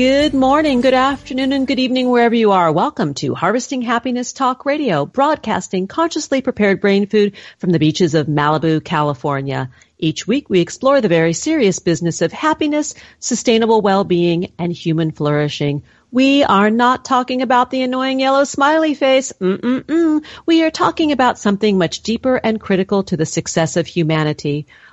Good morning, good afternoon, and good evening wherever you are. Welcome to Harvesting Happiness Talk Radio, broadcasting consciously prepared brain food from the beaches of Malibu, California. Each week we explore the very serious business of happiness, sustainable well-being, and human flourishing. We are not talking about the annoying yellow smiley face. Mm-mm-mm. We are talking about something much deeper and critical to the success of humanity.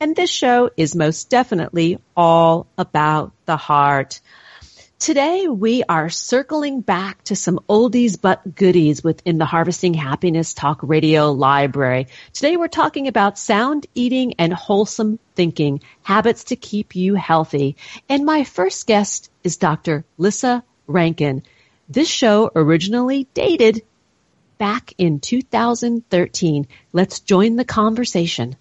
and this show is most definitely all about the heart. Today we are circling back to some oldies but goodies within the Harvesting Happiness Talk Radio library. Today we're talking about sound eating and wholesome thinking, habits to keep you healthy. And my first guest is Dr. Lissa Rankin. This show originally dated back in 2013. Let's join the conversation.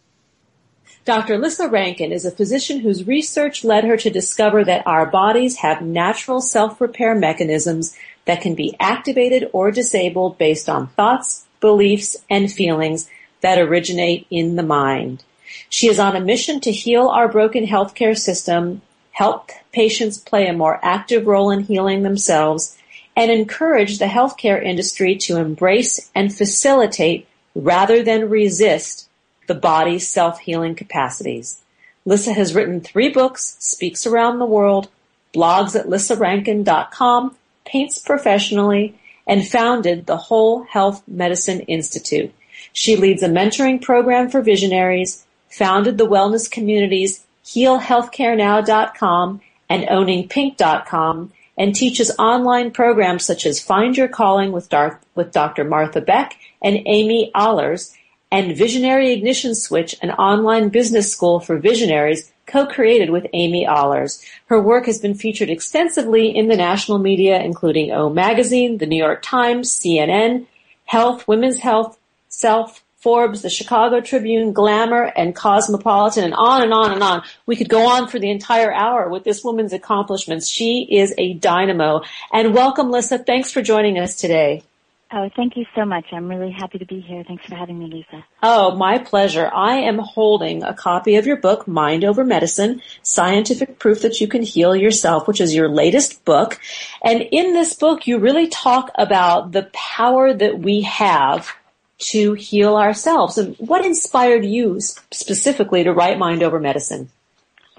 Dr. Lissa Rankin is a physician whose research led her to discover that our bodies have natural self-repair mechanisms that can be activated or disabled based on thoughts, beliefs, and feelings that originate in the mind. She is on a mission to heal our broken healthcare system, help patients play a more active role in healing themselves, and encourage the healthcare industry to embrace and facilitate rather than resist the body's self-healing capacities. Lissa has written three books, speaks around the world, blogs at lissarankin.com, paints professionally, and founded the Whole Health Medicine Institute. She leads a mentoring program for visionaries, founded the wellness communities healhealthcarenow.com and owningpink.com, and teaches online programs such as Find Your Calling with, Dar- with Dr. Martha Beck and Amy Ahlers and Visionary Ignition Switch, an online business school for visionaries co-created with Amy Ahlers. Her work has been featured extensively in the national media, including O Magazine, the New York Times, CNN, Health, Women's Health, Self, Forbes, the Chicago Tribune, Glamour, and Cosmopolitan, and on and on and on. We could go on for the entire hour with this woman's accomplishments. She is a dynamo. And welcome, Lissa. Thanks for joining us today. Oh, thank you so much. I'm really happy to be here. Thanks for having me, Lisa. Oh, my pleasure. I am holding a copy of your book, Mind Over Medicine, Scientific Proof That You Can Heal Yourself, which is your latest book. And in this book, you really talk about the power that we have to heal ourselves. And what inspired you specifically to write Mind Over Medicine?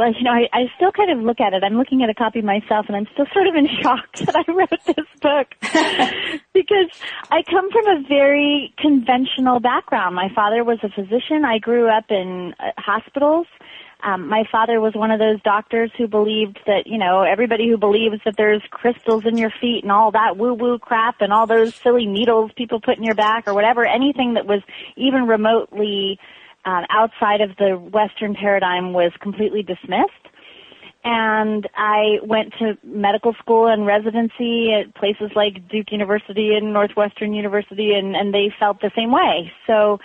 Well, you know, I, I still kind of look at it. I'm looking at a copy myself and I'm still sort of in shock that I wrote this book. because I come from a very conventional background. My father was a physician. I grew up in uh, hospitals. Um, my father was one of those doctors who believed that, you know, everybody who believes that there's crystals in your feet and all that woo-woo crap and all those silly needles people put in your back or whatever, anything that was even remotely um, outside of the Western paradigm was completely dismissed. And I went to medical school and residency at places like Duke University and Northwestern University, and, and they felt the same way. So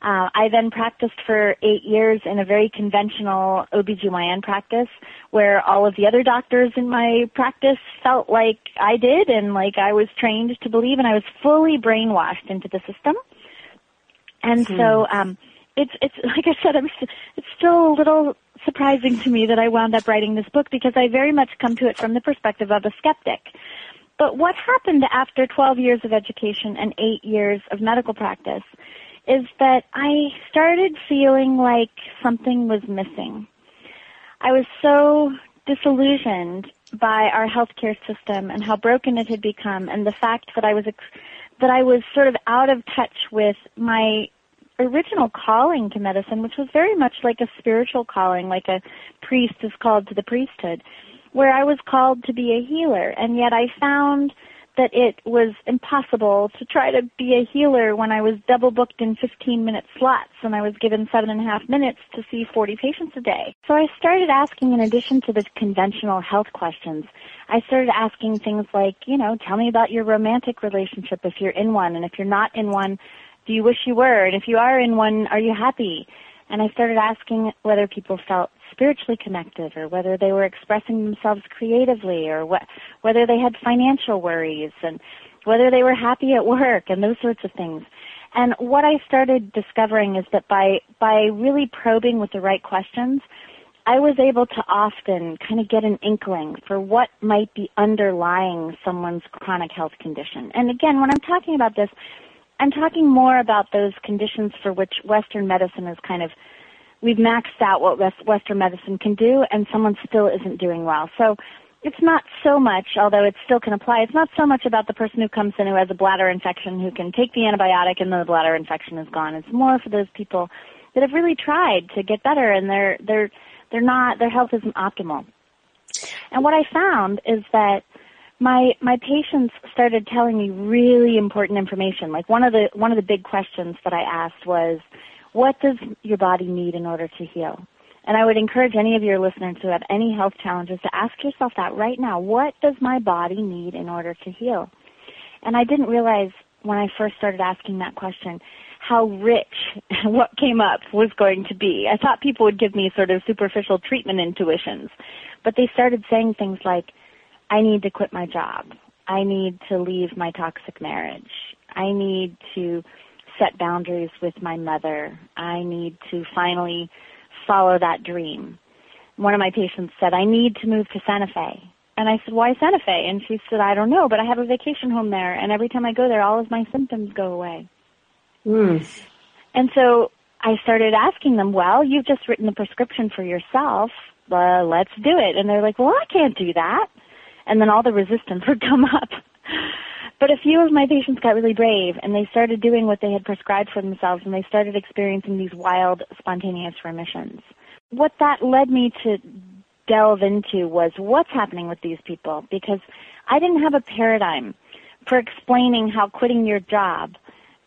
uh, I then practiced for eight years in a very conventional OBGYN practice where all of the other doctors in my practice felt like I did and like I was trained to believe, and I was fully brainwashed into the system. And hmm. so, um, it's it's like I said, I'm it's still a little surprising to me that I wound up writing this book because I very much come to it from the perspective of a skeptic. But what happened after 12 years of education and 8 years of medical practice is that I started feeling like something was missing. I was so disillusioned by our healthcare system and how broken it had become and the fact that I was that I was sort of out of touch with my original calling to medicine, which was very much like a spiritual calling, like a priest is called to the priesthood, where I was called to be a healer. And yet I found that it was impossible to try to be a healer when I was double booked in 15 minute slots and I was given seven and a half minutes to see 40 patients a day. So I started asking in addition to the conventional health questions, I started asking things like, you know, tell me about your romantic relationship if you're in one and if you're not in one, do you wish you were? And if you are in one, are you happy? And I started asking whether people felt spiritually connected or whether they were expressing themselves creatively or what, whether they had financial worries and whether they were happy at work and those sorts of things. And what I started discovering is that by, by really probing with the right questions, I was able to often kind of get an inkling for what might be underlying someone's chronic health condition. And again, when I'm talking about this, I'm talking more about those conditions for which Western medicine is kind of we've maxed out what Western medicine can do, and someone still isn't doing well. So it's not so much, although it still can apply, it's not so much about the person who comes in who has a bladder infection who can take the antibiotic and then the bladder infection is gone. It's more for those people that have really tried to get better and they're they're they're not their health isn't optimal. And what I found is that my my patients started telling me really important information. Like one of the one of the big questions that I asked was, what does your body need in order to heal? And I would encourage any of your listeners who have any health challenges to ask yourself that right now. What does my body need in order to heal? And I didn't realize when I first started asking that question how rich what came up was going to be. I thought people would give me sort of superficial treatment intuitions, but they started saying things like, I need to quit my job. I need to leave my toxic marriage. I need to set boundaries with my mother. I need to finally follow that dream. One of my patients said, I need to move to Santa Fe. And I said, why Santa Fe? And she said, I don't know, but I have a vacation home there, and every time I go there, all of my symptoms go away. Mm. And so I started asking them, well, you've just written a prescription for yourself. Uh, let's do it. And they're like, well, I can't do that. And then all the resistance would come up. But a few of my patients got really brave and they started doing what they had prescribed for themselves and they started experiencing these wild, spontaneous remissions. What that led me to delve into was what's happening with these people because I didn't have a paradigm for explaining how quitting your job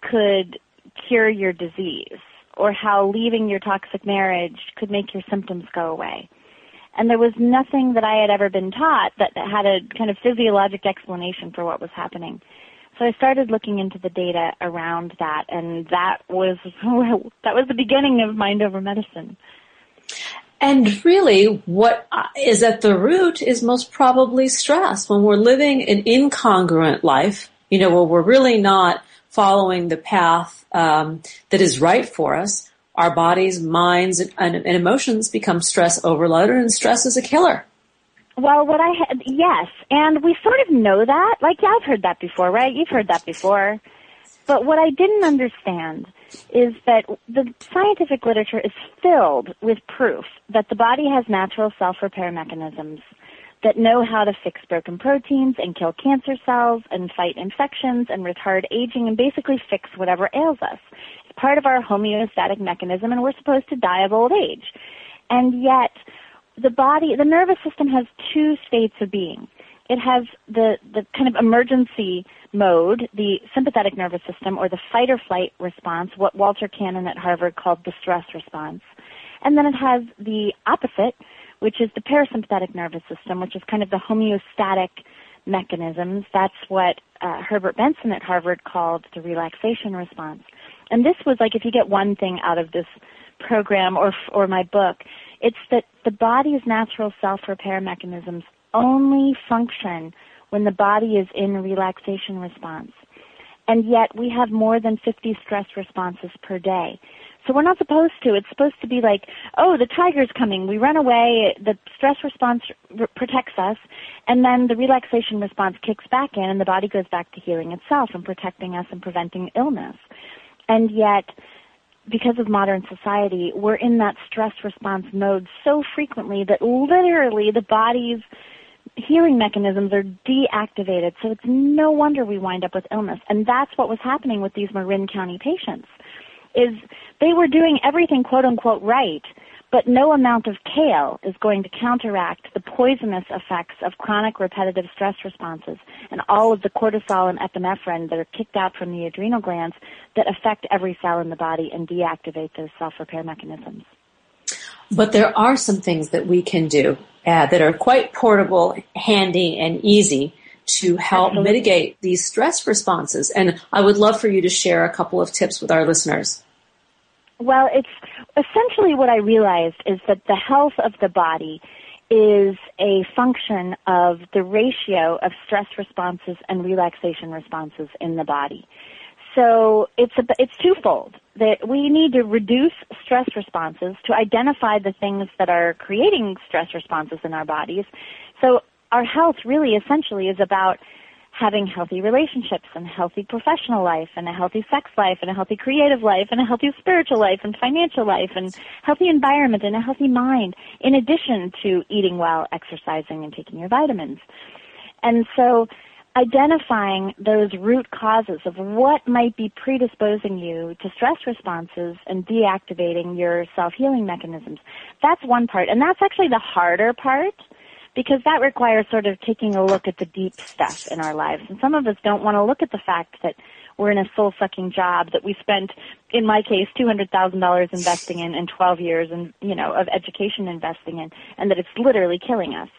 could cure your disease or how leaving your toxic marriage could make your symptoms go away. And there was nothing that I had ever been taught that had a kind of physiologic explanation for what was happening. So I started looking into the data around that, and that was that was the beginning of Mind Over Medicine. And really, what is at the root is most probably stress. When we're living an incongruent life, you know, where we're really not following the path um, that is right for us, our bodies, minds, and, and, emotions become stress overloaded, and stress is a killer. Well, what I had, yes, and we sort of know that. Like, yeah, I've heard that before, right? You've heard that before. But what I didn't understand is that the scientific literature is filled with proof that the body has natural self-repair mechanisms that know how to fix broken proteins and kill cancer cells and fight infections and retard aging and basically fix whatever ails us part of our homeostatic mechanism and we're supposed to die of old age. And yet, the body, the nervous system has two states of being. It has the, the kind of emergency mode, the sympathetic nervous system, or the fight or flight response, what Walter Cannon at Harvard called the stress response. And then it has the opposite, which is the parasympathetic nervous system, which is kind of the homeostatic mechanisms. That's what uh, Herbert Benson at Harvard called the relaxation response. And this was like if you get one thing out of this program or or my book, it's that the body's natural self-repair mechanisms only function when the body is in relaxation response. And yet we have more than 50 stress responses per day. So we're not supposed to. It's supposed to be like, oh, the tiger's coming. We run away. The stress response r- protects us. And then the relaxation response kicks back in and the body goes back to healing itself and protecting us and preventing illness. And yet, because of modern society, we're in that stress response mode so frequently that literally the body's healing mechanisms are deactivated. So it's no wonder we wind up with illness. And that's what was happening with these Marin County patients is they were doing everything quote unquote right, but no amount of kale is going to counteract the poisonous effects of chronic repetitive stress responses and all of the cortisol and epinephrine that are kicked out from the adrenal glands that affect every cell in the body and deactivate those self-repair mechanisms. But there are some things that we can do uh, that are quite portable, handy, and easy to help Absolutely. mitigate these stress responses. And I would love for you to share a couple of tips with our listeners. Well, it's essentially what I realized is that the health of the body is a function of the ratio of stress responses and relaxation responses in the body. So it's a, it's twofold that we need to reduce stress responses to identify the things that are creating stress responses in our bodies. So our health really essentially is about having healthy relationships and healthy professional life and a healthy sex life and a healthy creative life and a healthy spiritual life and financial life and healthy environment and a healthy mind in addition to eating well, exercising and taking your vitamins. And so identifying those root causes of what might be predisposing you to stress responses and deactivating your self-healing mechanisms. That's one part. And that's actually the harder part because that requires sort of taking a look at the deep stuff in our lives. And some of us don't want to look at the fact that we're in a soul sucking job that we spent, in my case, $200,000 investing in and 12 years and, you know, of education investing in and that it's literally killing us.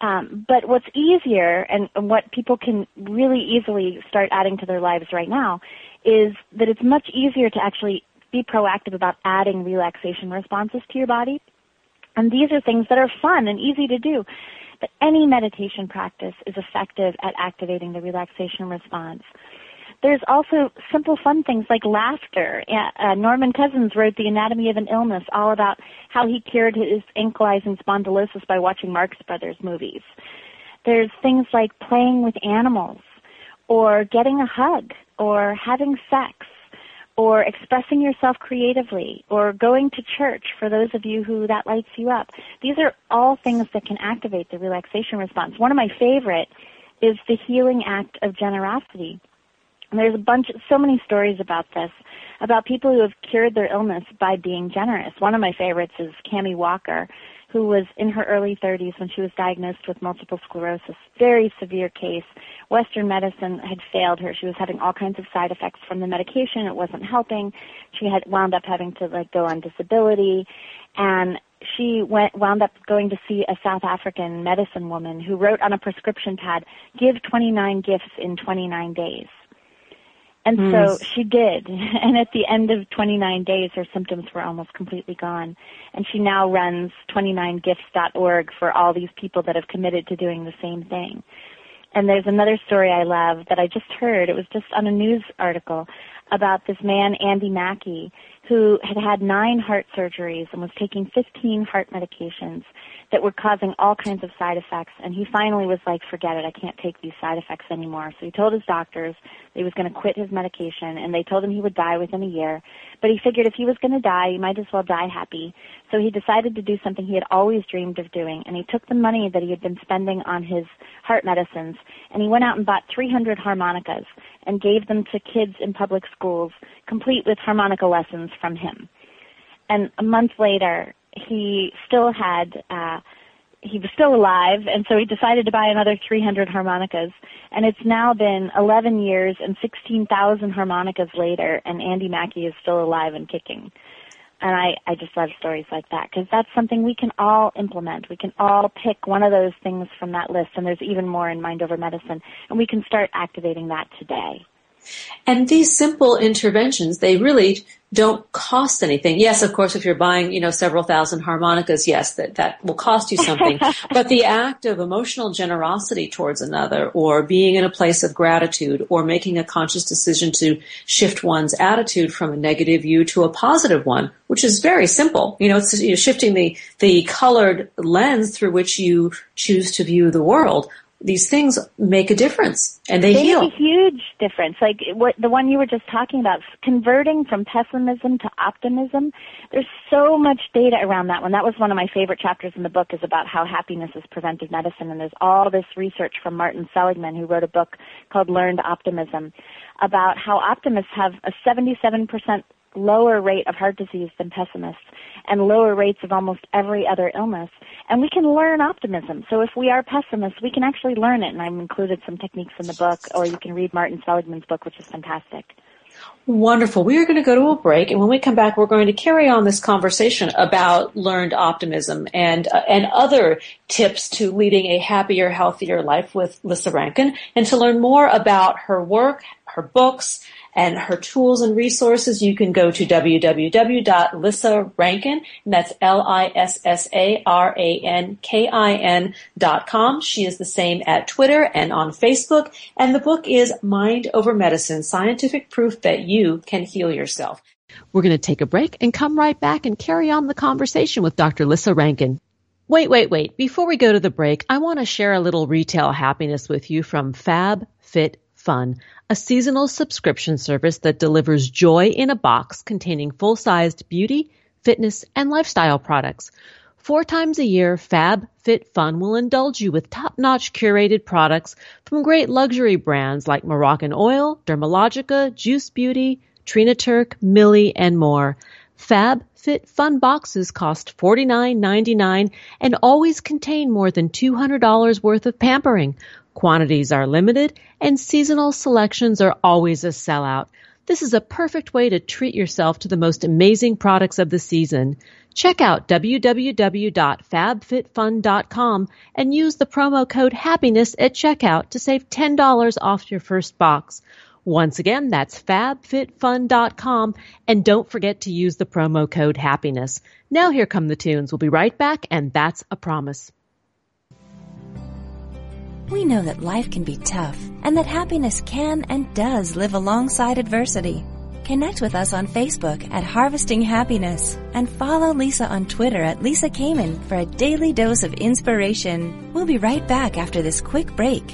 Um, but what's easier and what people can really easily start adding to their lives right now is that it's much easier to actually be proactive about adding relaxation responses to your body and these are things that are fun and easy to do. But any meditation practice is effective at activating the relaxation response. There's also simple fun things like laughter. Uh, Norman Cousins wrote The Anatomy of an Illness, all about how he cured his ankylosing spondylosis by watching Marx Brothers movies. There's things like playing with animals, or getting a hug, or having sex, or expressing yourself creatively or going to church for those of you who that lights you up. These are all things that can activate the relaxation response. One of my favorite is the healing act of generosity. And there's a bunch, so many stories about this, about people who have cured their illness by being generous. One of my favorites is Cami Walker, who was in her early 30s when she was diagnosed with multiple sclerosis. Very severe case. Western medicine had failed her. She was having all kinds of side effects from the medication. It wasn't helping. She had wound up having to like go on disability and she went wound up going to see a South African medicine woman who wrote on a prescription pad, "Give 29 gifts in 29 days." And mm. so she did. And at the end of 29 days, her symptoms were almost completely gone. And she now runs 29gifts.org for all these people that have committed to doing the same thing. And there's another story I love that I just heard. It was just on a news article about this man, Andy Mackie, who had had nine heart surgeries and was taking 15 heart medications that were causing all kinds of side effects. And he finally was like, forget it, I can't take these side effects anymore. So he told his doctors that he was going to quit his medication and they told him he would die within a year. But he figured if he was going to die, he might as well die happy. So he decided to do something he had always dreamed of doing. And he took the money that he had been spending on his heart medicines and he went out and bought 300 harmonicas and gave them to kids in public schools, complete with harmonica lessons from him. And a month later, he still had uh he was still alive and so he decided to buy another 300 harmonicas and it's now been 11 years and 16,000 harmonicas later and Andy Mackie is still alive and kicking. And I, I just love stories like that because that's something we can all implement. We can all pick one of those things from that list and there's even more in Mind Over Medicine and we can start activating that today. And these simple interventions, they really don't cost anything. Yes, of course, if you're buying, you know, several thousand harmonicas, yes, that, that will cost you something. but the act of emotional generosity towards another or being in a place of gratitude or making a conscious decision to shift one's attitude from a negative view to a positive one, which is very simple. You know, it's you know, shifting the, the colored lens through which you choose to view the world these things make a difference and they, they heal. Make a huge difference. Like what the one you were just talking about, converting from pessimism to optimism. There's so much data around that one. That was one of my favorite chapters in the book is about how happiness is preventive medicine and there's all this research from Martin Seligman who wrote a book called Learned Optimism about how optimists have a 77% lower rate of heart disease than pessimists and lower rates of almost every other illness. And we can learn optimism. So if we are pessimists, we can actually learn it. And I've included some techniques in the book, or you can read Martin Seligman's book, which is fantastic. Wonderful. We are going to go to a break, and when we come back, we're going to carry on this conversation about learned optimism and uh, and other tips to leading a happier, healthier life with Lissa Rankin. And to learn more about her work, her books, and her tools and resources, you can go to www.lissarankin, and that's L-I-S-S-A-R-A-N-K-I-N dot com. She is the same at Twitter and on Facebook, and the book is Mind Over Medicine, Scientific Proof That You Can Heal Yourself. We're going to take a break and come right back and carry on the conversation with Dr. Lissa Rankin. Wait, wait, wait. Before we go to the break, I want to share a little retail happiness with you from Fab Fit Fun, a seasonal subscription service that delivers joy in a box containing full-sized beauty, fitness, and lifestyle products. Four times a year, Fab Fit Fun will indulge you with top-notch curated products from great luxury brands like Moroccanoil, Dermalogica, Juice Beauty, Trina Turk, Milly, and more. Fab Fit Fun boxes cost $49.99 and always contain more than $200 worth of pampering. Quantities are limited and seasonal selections are always a sellout. This is a perfect way to treat yourself to the most amazing products of the season. Check out www.fabfitfun.com and use the promo code happiness at checkout to save $10 off your first box. Once again, that's fabfitfun.com and don't forget to use the promo code happiness. Now here come the tunes. We'll be right back and that's a promise. We know that life can be tough and that happiness can and does live alongside adversity. Connect with us on Facebook at Harvesting Happiness and follow Lisa on Twitter at Lisa Kamen for a daily dose of inspiration. We'll be right back after this quick break.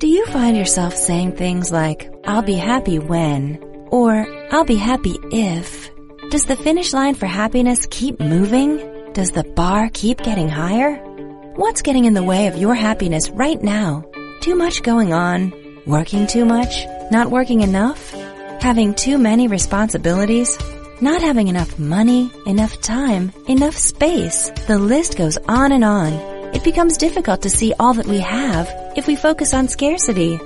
Do you find yourself saying things like, I'll be happy when, or I'll be happy if? Does the finish line for happiness keep moving? Does the bar keep getting higher? What's getting in the way of your happiness right now? Too much going on? Working too much? Not working enough? Having too many responsibilities? Not having enough money, enough time, enough space? The list goes on and on. It becomes difficult to see all that we have if we focus on scarcity.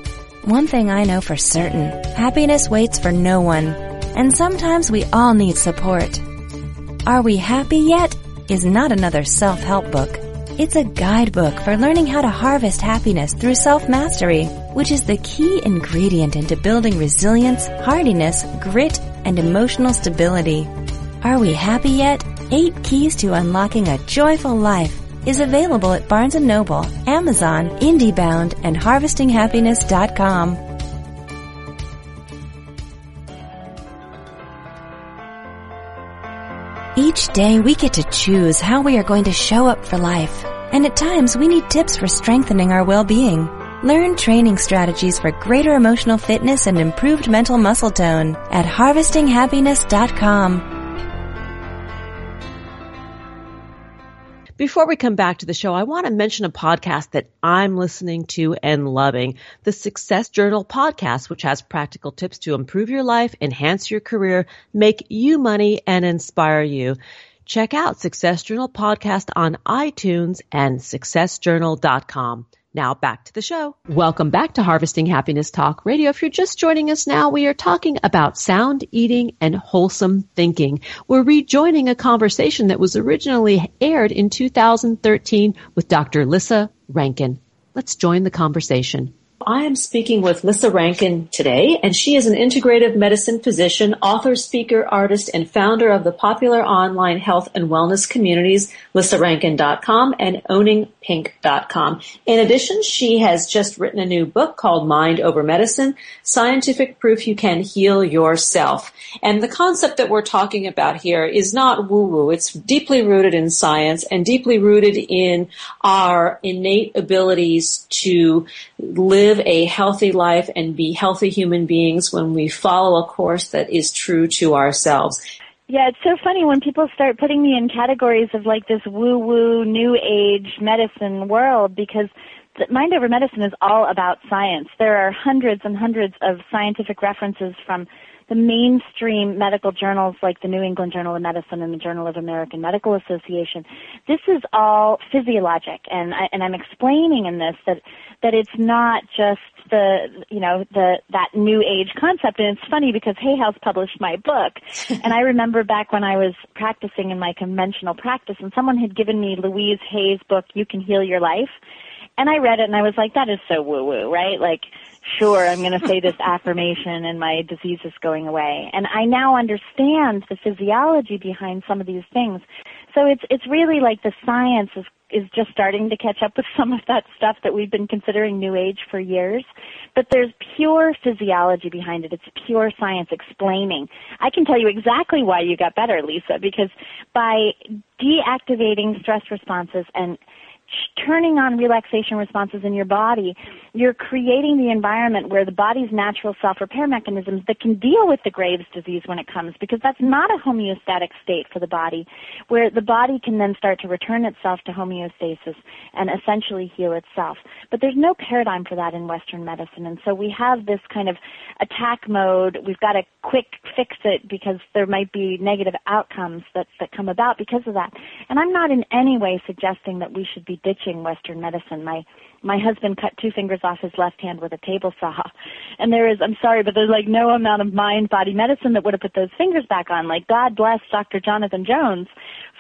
One thing I know for certain, happiness waits for no one. And sometimes we all need support. Are we happy yet? Is not another self-help book. It's a guidebook for learning how to harvest happiness through self-mastery, which is the key ingredient into building resilience, hardiness, grit, and emotional stability. Are we happy yet? Eight Keys to Unlocking a Joyful Life is available at Barnes & Noble, Amazon, IndieBound, and HarvestingHappiness.com. Each day we get to choose how we are going to show up for life. And at times we need tips for strengthening our well-being. Learn training strategies for greater emotional fitness and improved mental muscle tone at harvestinghappiness.com. Before we come back to the show, I want to mention a podcast that I'm listening to and loving, the Success Journal podcast, which has practical tips to improve your life, enhance your career, make you money, and inspire you. Check out Success Journal podcast on iTunes and successjournal.com. Now back to the show. Welcome back to Harvesting Happiness Talk Radio. If you're just joining us now, we are talking about sound eating and wholesome thinking. We're rejoining a conversation that was originally aired in 2013 with Dr. Lissa Rankin. Let's join the conversation. I am speaking with Lissa Rankin today, and she is an integrative medicine physician, author, speaker, artist, and founder of the popular online health and wellness communities, lissarankin.com and owningpink.com. In addition, she has just written a new book called Mind Over Medicine, Scientific Proof You Can Heal Yourself. And the concept that we're talking about here is not woo-woo. It's deeply rooted in science and deeply rooted in our innate abilities to live a healthy life and be healthy human beings when we follow a course that is true to ourselves. Yeah, it's so funny when people start putting me in categories of like this woo woo new age medicine world because Mind Over Medicine is all about science. There are hundreds and hundreds of scientific references from the mainstream medical journals like the New England Journal of Medicine and the Journal of American Medical Association. This is all physiologic, and I, and I'm explaining in this that that it's not just the you know the that new age concept. And it's funny because Hay House published my book, and I remember back when I was practicing in my conventional practice, and someone had given me Louise Hay's book, "You Can Heal Your Life." And I read it and I was like, that is so woo woo, right? Like, sure, I'm going to say this affirmation and my disease is going away. And I now understand the physiology behind some of these things. So it's, it's really like the science is, is just starting to catch up with some of that stuff that we've been considering new age for years. But there's pure physiology behind it. It's pure science explaining. I can tell you exactly why you got better, Lisa, because by deactivating stress responses and turning on relaxation responses in your body, you're creating the environment where the body's natural self-repair mechanisms that can deal with the Graves' disease when it comes, because that's not a homeostatic state for the body, where the body can then start to return itself to homeostasis and essentially heal itself. But there's no paradigm for that in Western medicine, and so we have this kind of attack mode. We've got to quick fix it because there might be negative outcomes that, that come about because of that. And I'm not in any way suggesting that we should be ditching Western medicine. My my husband cut two fingers off his left hand with a table saw, and there is I'm sorry, but there's like no amount of mind body medicine that would have put those fingers back on. Like God bless Dr. Jonathan Jones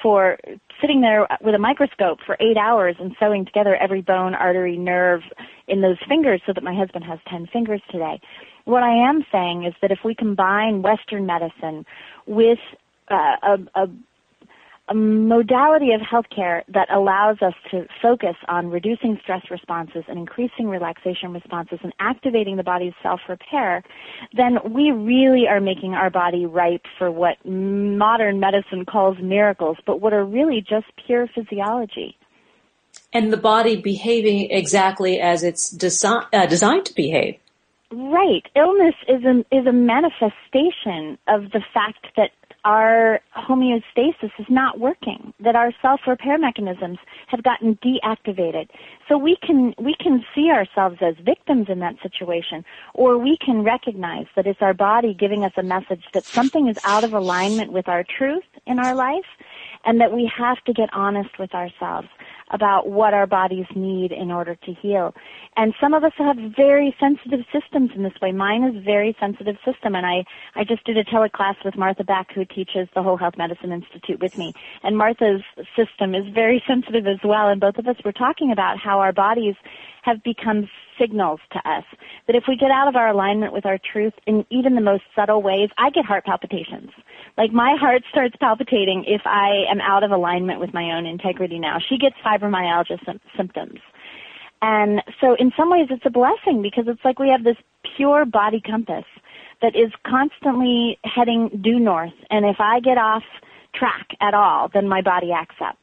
for sitting there with a microscope for eight hours and sewing together every bone, artery, nerve in those fingers so that my husband has ten fingers today. What I am saying is that if we combine Western medicine with uh, a, a a modality of healthcare that allows us to focus on reducing stress responses and increasing relaxation responses and activating the body's self-repair, then we really are making our body ripe for what modern medicine calls miracles, but what are really just pure physiology. And the body behaving exactly as it's desi- uh, designed to behave. Right. Illness is a, is a manifestation of the fact that our homeostasis is not working, that our self-repair mechanisms have gotten deactivated. So we can, we can see ourselves as victims in that situation, or we can recognize that it's our body giving us a message that something is out of alignment with our truth in our life, and that we have to get honest with ourselves about what our bodies need in order to heal. And some of us have very sensitive systems in this way. Mine is a very sensitive system and I, I just did a teleclass with Martha Beck who teaches the Whole Health Medicine Institute with me. And Martha's system is very sensitive as well and both of us were talking about how our bodies have become signals to us that if we get out of our alignment with our truth in even the most subtle ways, I get heart palpitations. Like my heart starts palpitating if I am out of alignment with my own integrity now. She gets fibromyalgia sim- symptoms. And so in some ways it's a blessing because it's like we have this pure body compass that is constantly heading due north. And if I get off track at all, then my body acts up.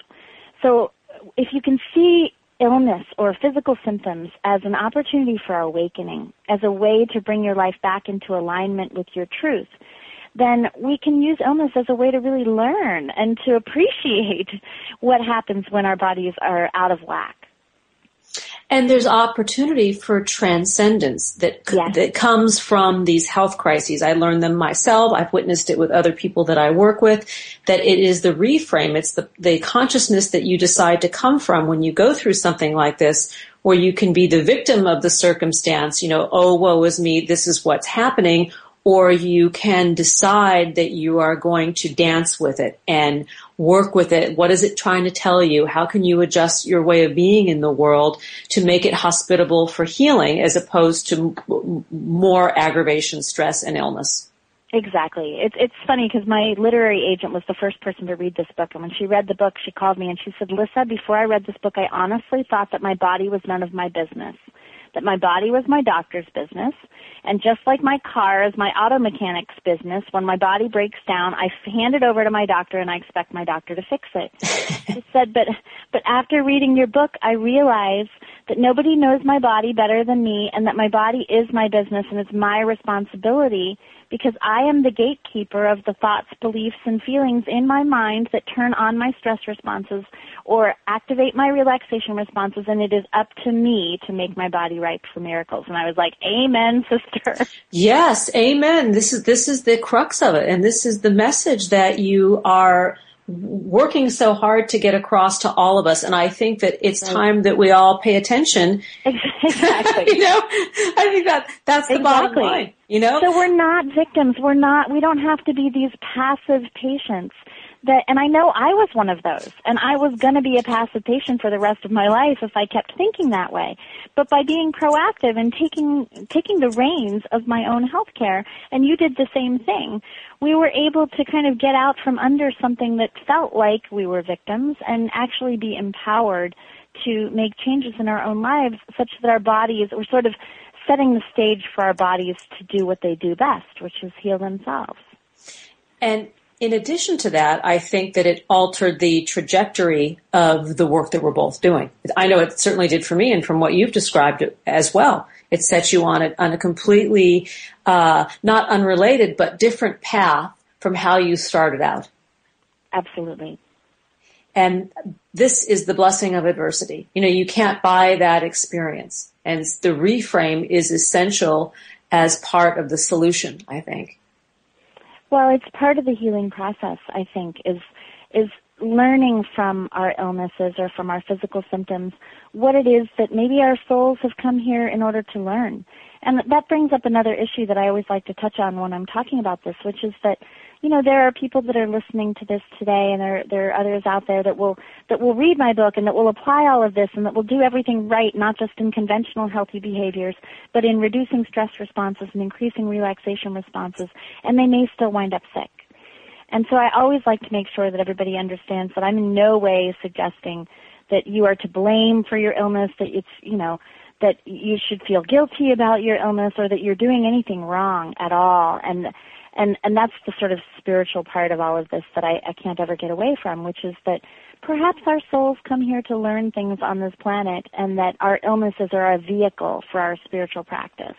So if you can see illness or physical symptoms as an opportunity for awakening, as a way to bring your life back into alignment with your truth, then we can use illness as a way to really learn and to appreciate what happens when our bodies are out of whack. And there's opportunity for transcendence that yes. that comes from these health crises. I learned them myself. I've witnessed it with other people that I work with. That it is the reframe. It's the the consciousness that you decide to come from when you go through something like this, where you can be the victim of the circumstance. You know, oh woe is me. This is what's happening. or you can decide that you are going to dance with it and work with it. What is it trying to tell you? How can you adjust your way of being in the world to make it hospitable for healing as opposed to more aggravation, stress, and illness? Exactly. It's it's funny because my literary agent was the first person to read this book, and when she read the book, she called me and she said, "Lissa, before I read this book, I honestly thought that my body was none of my business." that my body was my doctor's business. And just like my car is my auto mechanic's business, when my body breaks down, I hand it over to my doctor and I expect my doctor to fix it. she said, but, but after reading your book, I realize that nobody knows my body better than me and that my body is my business and it's my responsibility because I am the gatekeeper of the thoughts, beliefs, and feelings in my mind that turn on my stress responses or activate my relaxation responses, and it is up to me to make my body ripe for miracles. And I was like, Amen, sister. Yes, amen. This is this is the crux of it, and this is the message that you are working so hard to get across to all of us. And I think that it's time that we all pay attention. Exactly. you know, I think that that's the exactly. bottom line. You know, so we're not victims. We're not. We don't have to be these passive patients that, and I know I was one of those, and I was going to be a passive patient for the rest of my life if I kept thinking that way. But by being proactive and taking taking the reins of my own health care, and you did the same thing, we were able to kind of get out from under something that felt like we were victims and actually be empowered to make changes in our own lives, such that our bodies were sort of setting the stage for our bodies to do what they do best, which is heal themselves. And in addition to that, I think that it altered the trajectory of the work that we're both doing. I know it certainly did for me, and from what you've described as well, it sets you on a, on a completely uh, not unrelated but different path from how you started out. Absolutely. And this is the blessing of adversity. You know, you can't buy that experience, and the reframe is essential as part of the solution. I think. Well, it's part of the healing process, I think, is is learning from our illnesses or from our physical symptoms what it is that maybe our souls have come here in order to learn. And that brings up another issue that I always like to touch on when I'm talking about this, which is that you know, there are people that are listening to this today and there, there are others out there that will, that will read my book and that will apply all of this and that will do everything right, not just in conventional healthy behaviors, but in reducing stress responses and increasing relaxation responses, and they may still wind up sick. And so I always like to make sure that everybody understands that I'm in no way suggesting that you are to blame for your illness, that it's, you know, that you should feel guilty about your illness or that you're doing anything wrong at all. And and and that's the sort of spiritual part of all of this that I, I can't ever get away from, which is that perhaps our souls come here to learn things on this planet, and that our illnesses are a vehicle for our spiritual practice.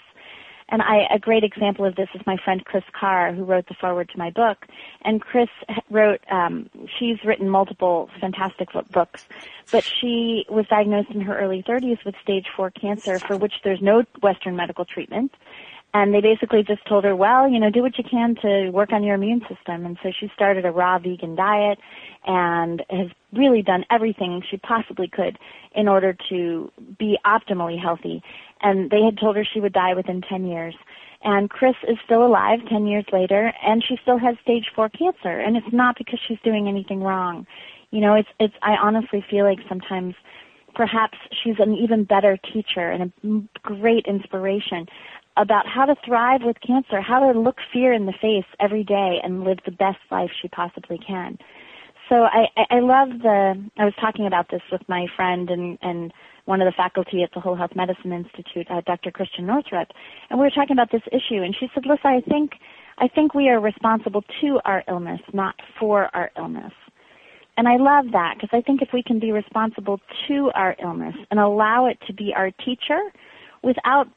And I, a great example of this is my friend Kris Carr, who wrote the foreword to my book. And Kris wrote, um, she's written multiple fantastic books, but she was diagnosed in her early 30s with stage 4 cancer, for which there's no Western medical treatment and they basically just told her, well, you know, do what you can to work on your immune system. And so she started a raw vegan diet and has really done everything she possibly could in order to be optimally healthy. And they had told her she would die within 10 years. And Kris is still alive 10 years later and she still has stage 4 cancer. And it's not because she's doing anything wrong. You know, it's, it's, I honestly feel like sometimes perhaps she's an even better teacher and a great inspiration about how to thrive with cancer, how to look fear in the face every day and live the best life she possibly can. So I, I love the, I was talking about this with my friend and, and one of the faculty at the Whole Health Medicine Institute, uh, Dr. Christiane Northrup, and we were talking about this issue and she said, Lissa, I think, I think we are responsible to our illness, not for our illness. And I love that because I think if we can be responsible to our illness and allow it to be our teacher without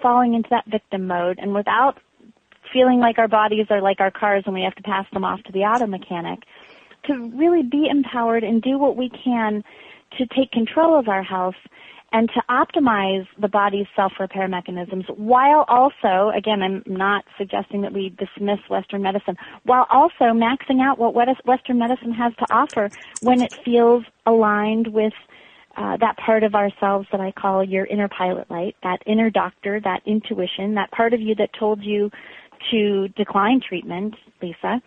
falling into that victim mode and without feeling like our bodies are like our cars and we have to pass them off to the auto mechanic, to really be empowered and do what we can to take control of our health and to optimize the body's self-repair mechanisms while also, again, I'm not suggesting that we dismiss Western medicine, while also maxing out what Western medicine has to offer when it feels aligned with uh, that part of ourselves that I call your inner pilot light, that inner doctor, that intuition, that part of you that told you to decline treatment, Lisa,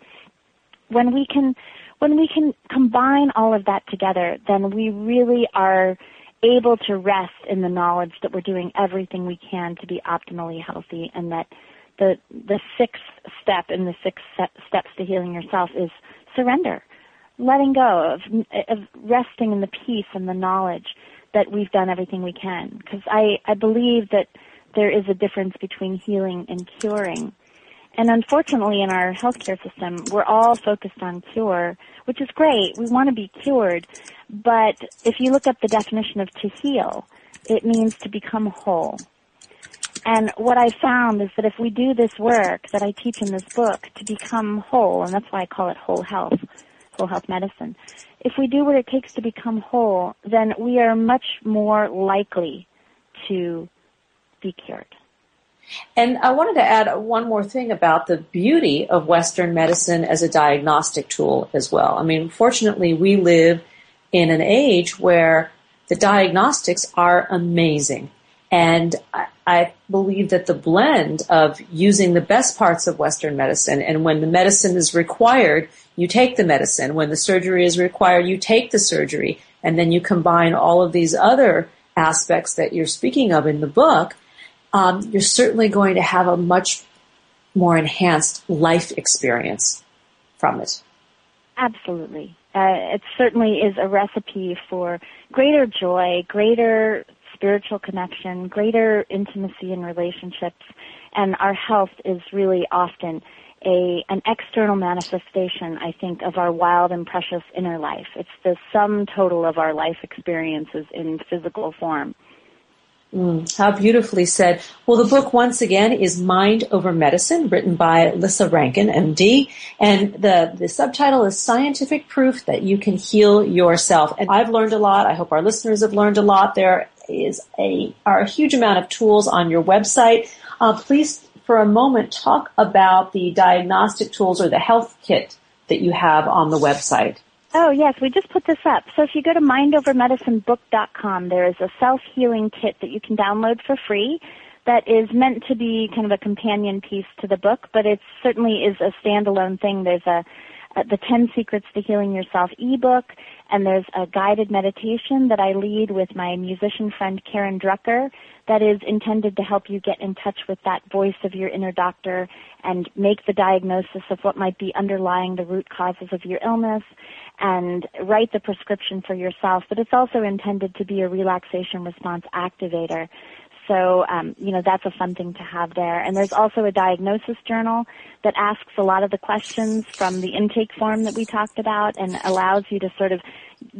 when we can when we can combine all of that together, then we really are able to rest in the knowledge that we're doing everything we can to be optimally healthy and that the the sixth step in the six steps to healing yourself is surrender letting go of, of resting in the peace and the knowledge that we've done everything we can. Because I, I believe that there is a difference between healing and curing. And unfortunately in our healthcare system we're all focused on cure which is great. We want to be cured. But if you look up the definition of to heal it means to become whole. And what I found is that if we do this work that I teach in this book to become whole, and that's why I call it whole health, health medicine, if we do what it takes to become whole, then we are much more likely to be cured. And I wanted to add one more thing about the beauty of Western medicine as a diagnostic tool as well. I mean, fortunately, we live in an age where the diagnostics are amazing. And I believe that the blend of using the best parts of Western medicine and when the medicine is required, you take the medicine. When the surgery is required, you take the surgery. And then you combine all of these other aspects that you're speaking of in the book, um, you're certainly going to have a much more enhanced life experience from it. Absolutely. Uh, it certainly is a recipe for greater joy, greater spiritual connection, greater intimacy in relationships, and our health is really often a an external manifestation, I think, of our wild and precious inner life. It's the sum total of our life experiences in physical form. Mm, how beautifully said. Well, the book once again is Mind Over Medicine, written by Lissa Rankin, MD, and the, the subtitle is Scientific Proof That You Can Heal Yourself. And I've learned a lot. I hope our listeners have learned a lot. There is a, are a huge amount of tools on your website. Uh, please, for a moment, talk about the diagnostic tools or the health kit that you have on the website. Oh yes, we just put this up. So if you go to mindovermedicinebook.com, there is a self-healing kit that you can download for free that is meant to be kind of a companion piece to the book, but it certainly is a standalone thing. There's a, a the 10 Secrets to Healing Yourself ebook, and there's a guided meditation that I lead with my musician friend Karen Drucker that is intended to help you get in touch with that voice of your inner doctor and make the diagnosis of what might be underlying the root causes of your illness and write the prescription for yourself. But it's also intended to be a relaxation response activator. So, um, you know, that's a fun thing to have there. And there's also a diagnosis journal that asks a lot of the questions from the intake form that we talked about and allows you to sort of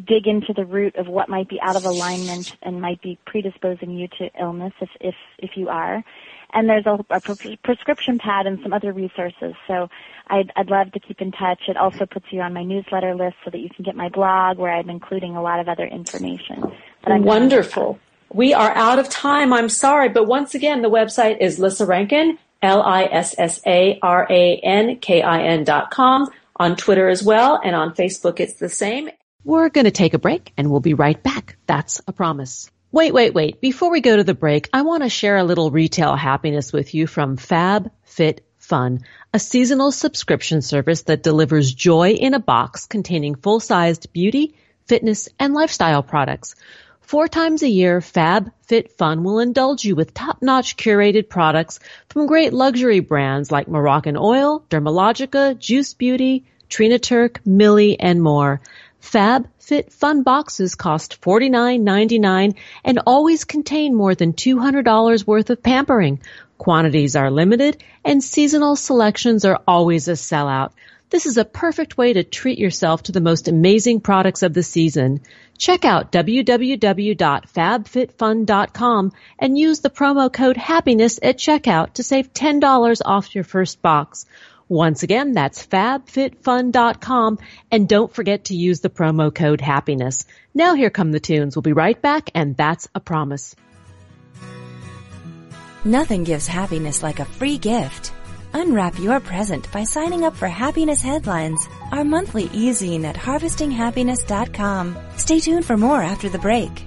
dig into the root of what might be out of alignment and might be predisposing you to illness if, if, if you are. And there's a, a pre- prescription pad and some other resources. So I'd, I'd love to keep in touch. It also puts you on my newsletter list so that you can get my blog where I'm including a lot of other information. Wonderful. We are out of time. I'm sorry, but once again, the website is Lissa Rankin, L-I-S-S-A-R-A-N-K-I-N dot com. On Twitter as well, and on Facebook it's the same. We're going to take a break and we'll be right back. That's a promise. Wait, wait, wait. Before we go to the break, I want to share a little retail happiness with you from Fab Fit Fun, a seasonal subscription service that delivers joy in a box containing full-sized beauty, fitness, and lifestyle products. Four times a year, Fab Fit Fun will indulge you with top-notch curated products from great luxury brands like Moroccanoil, Dermalogica, Juice Beauty, Trina Turk, Milly, and more. Fab Fit Fun boxes cost $49.99 and always contain more than $200 worth of pampering. Quantities are limited and seasonal selections are always a sellout. This is a perfect way to treat yourself to the most amazing products of the season. Check out www.fabfitfun.com and use the promo code happiness at checkout to save $10 off your first box. Once again, that's fabfitfun.com and don't forget to use the promo code happiness. Now here come the tunes. We'll be right back and that's a promise. Nothing gives happiness like a free gift. Unwrap your present by signing up for Happiness Headlines, our monthly e-zine at harvestinghappiness.com. Stay tuned for more after the break.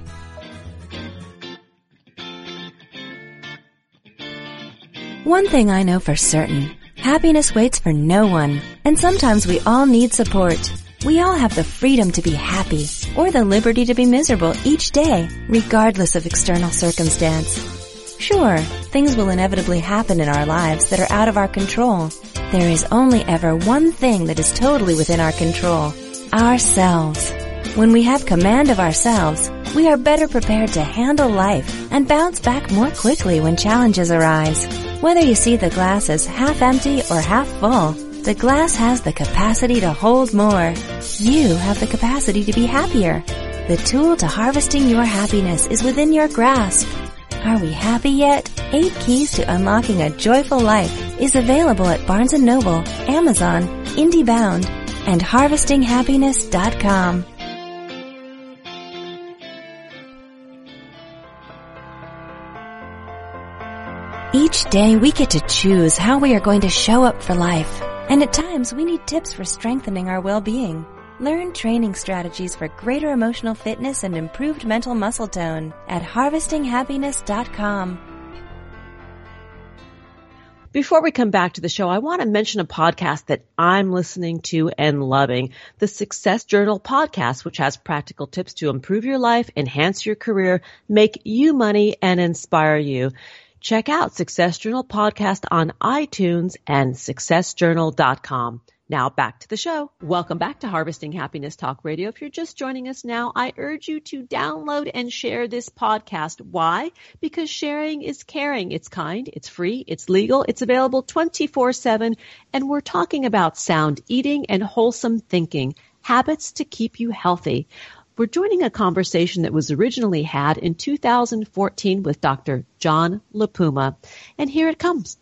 One thing I know for certain, Happiness waits for no one, and sometimes we all need support. We all have the freedom to be happy or the liberty to be miserable each day, regardless of external circumstance. Sure, things will inevitably happen in our lives that are out of our control. There is only ever one thing that is totally within our control. Ourselves. When we have command of ourselves, we are better prepared to handle life and bounce back more quickly when challenges arise. Whether you see the glass as half empty or half full, the glass has the capacity to hold more. You have the capacity to be happier. The tool to harvesting your happiness is within your grasp. Are we happy yet? Eight Keys to Unlocking a Joyful Life is available at Barnes & Noble, Amazon, IndieBound, and HarvestingHappiness.com. Each day we get to choose how we are going to show up for life. And at times we need tips for strengthening our well-being. Learn training strategies for greater emotional fitness and improved mental muscle tone at harvestinghappiness.com. Before we come back to the show, I want to mention a podcast that I'm listening to and loving, the Success Journal podcast, which has practical tips to improve your life, enhance your career, make you money, and inspire you. Check out Success Journal podcast on iTunes and successjournal.com. Now back to the show. Welcome back to Harvesting Happiness Talk Radio. If you're just joining us now, I urge you to download and share this podcast. Why? Because sharing is caring. It's kind, it's free, it's legal, it's available 24-7, and we're talking about sound eating and wholesome thinking, habits to keep you healthy. We're joining a conversation that was originally had in 2014 with Dr. John LaPuma. And here it comes.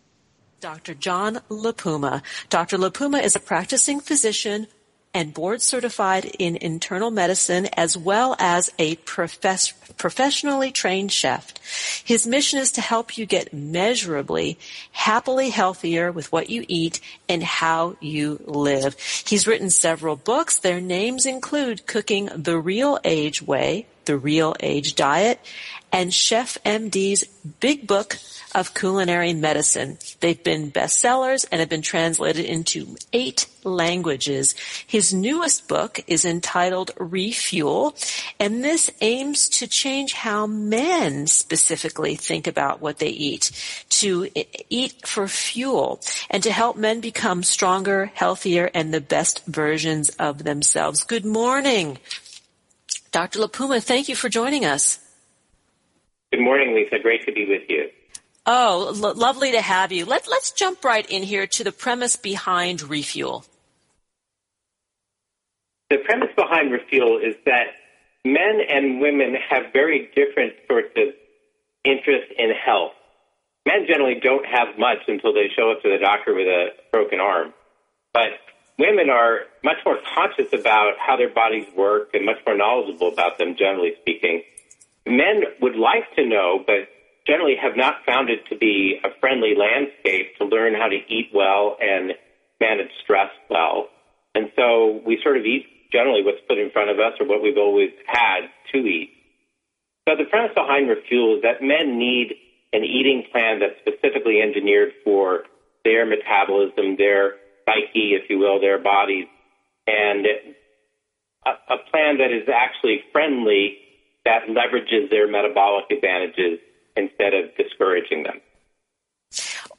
Dr. John LaPuma. Dr. LaPuma is a practicing physician and board certified in internal medicine as well as a profess- professionally trained chef. His mission is to help you get measurably, happily healthier with what you eat and how you live. He's written several books. Their names include Cooking the Real Age Way, The Real Age Diet, and Chef MD's Big Book of Culinary Medicine. They've been bestsellers and have been translated into eight languages. His newest book is entitled Refuel, and this aims to change how men specifically think about what they eat, to eat for fuel, and to help men become stronger, healthier, and the best versions of themselves. Good morning. Dr. LaPuma, thank you for joining us. Good morning, Lisa. Great to be with you. Oh, lo- lovely to have you. Let, let's jump right in here to the premise behind Refuel. The premise behind Refuel is that men and women have very different sorts of interest in health. Men generally don't have much until they show up to the doctor with a broken arm. But women are much more conscious about how their bodies work and much more knowledgeable about them, generally speaking men would like to know, but generally have not found it to be a friendly landscape to learn how to eat well and manage stress well. And so we sort of eat generally what's put in front of us or what we've always had to eat. So the premise behind Refuel is that men need an eating plan that's specifically engineered for their metabolism, their psyche, if you will, their bodies, and a, a plan that is actually friendly that leverages their metabolic advantages instead of discouraging them.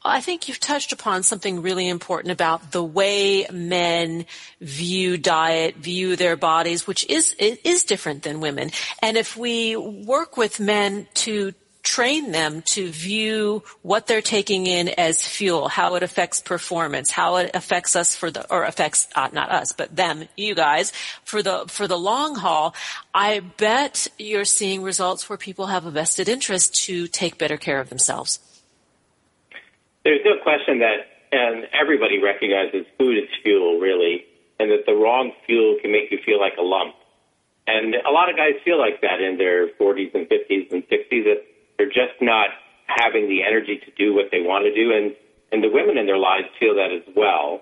I think you've touched upon something really important about the way men view diet, view their bodies, which is is different than women. And if we work with men to train them to view what they're taking in as fuel, how it affects performance, how it affects us for the, or affects, uh, not us, but them, you guys, for the, for the long haul. I bet you're seeing results where people have a vested interest to take better care of themselves. There's no question that and everybody recognizes food is fuel, really, and that the wrong fuel can make you feel like a lump. And a lot of guys feel like that in their 40s and 50s and 60s. That they're just not having the energy to do what they want to do, and and the women in their lives feel that as well.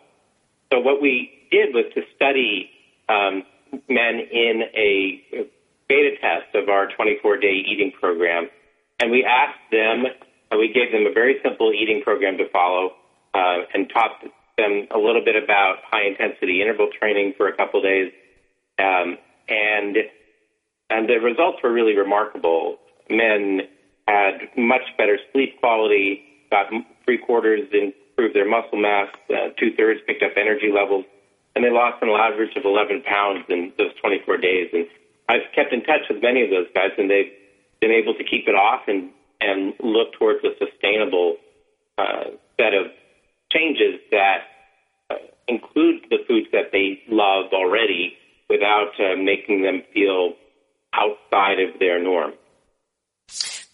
So what we did was to study um, men in a beta test of our 24-day eating program, and we asked them, and we gave them a very simple eating program to follow, uh, and taught them a little bit about high intensity interval training for a couple days. Um, and and the results were really remarkable. Men had much better sleep quality, got three quarters improved their muscle mass, uh, two thirds picked up energy levels, and they lost an average of 11 pounds in those 24 days. And I've kept in touch with many of those guys, and they've been able to keep it off and and look towards a sustainable uh, set of changes that uh, include the foods that they love already without uh, making them feel outside of their norm.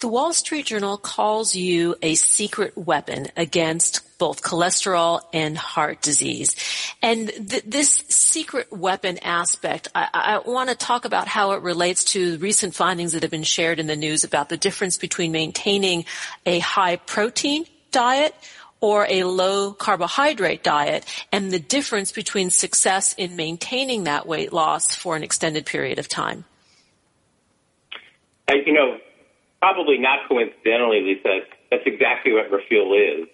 The Wall Street Journal calls you a secret weapon against both cholesterol and heart disease. And th- this secret weapon aspect, I, I want to talk about how it relates to recent findings that have been shared in the news about the difference between maintaining a high protein diet or a low carbohydrate diet and the difference between success in maintaining that weight loss for an extended period of time. Uh, you know, probably not coincidentally, Lisa, that's exactly what Refuel is.